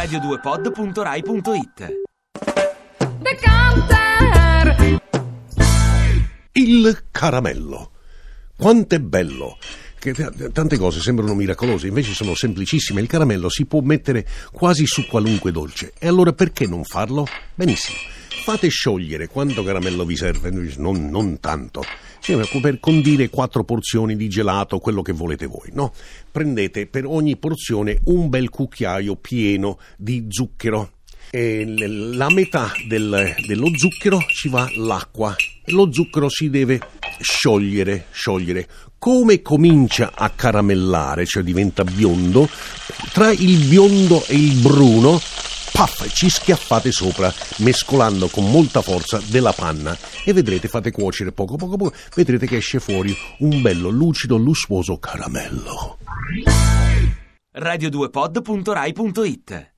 radio2pod.rai.it Decanter! Il caramello. Quanto è bello! Che t- tante cose sembrano miracolose, invece sono semplicissime. Il caramello si può mettere quasi su qualunque dolce. E allora perché non farlo? Benissimo. Fate sciogliere quanto caramello vi serve, non, non tanto. Sì, per condire quattro porzioni di gelato, quello che volete voi, no? Prendete per ogni porzione un bel cucchiaio pieno di zucchero. E la metà del- dello zucchero ci va l'acqua. Lo zucchero si deve sciogliere, sciogliere. Come comincia a caramellare, cioè diventa biondo, tra il biondo e il bruno, paf, ci schiaffate sopra, mescolando con molta forza della panna. E vedrete, fate cuocere poco poco poco, vedrete che esce fuori un bello lucido, lussuoso caramello. radio2pod.rai.it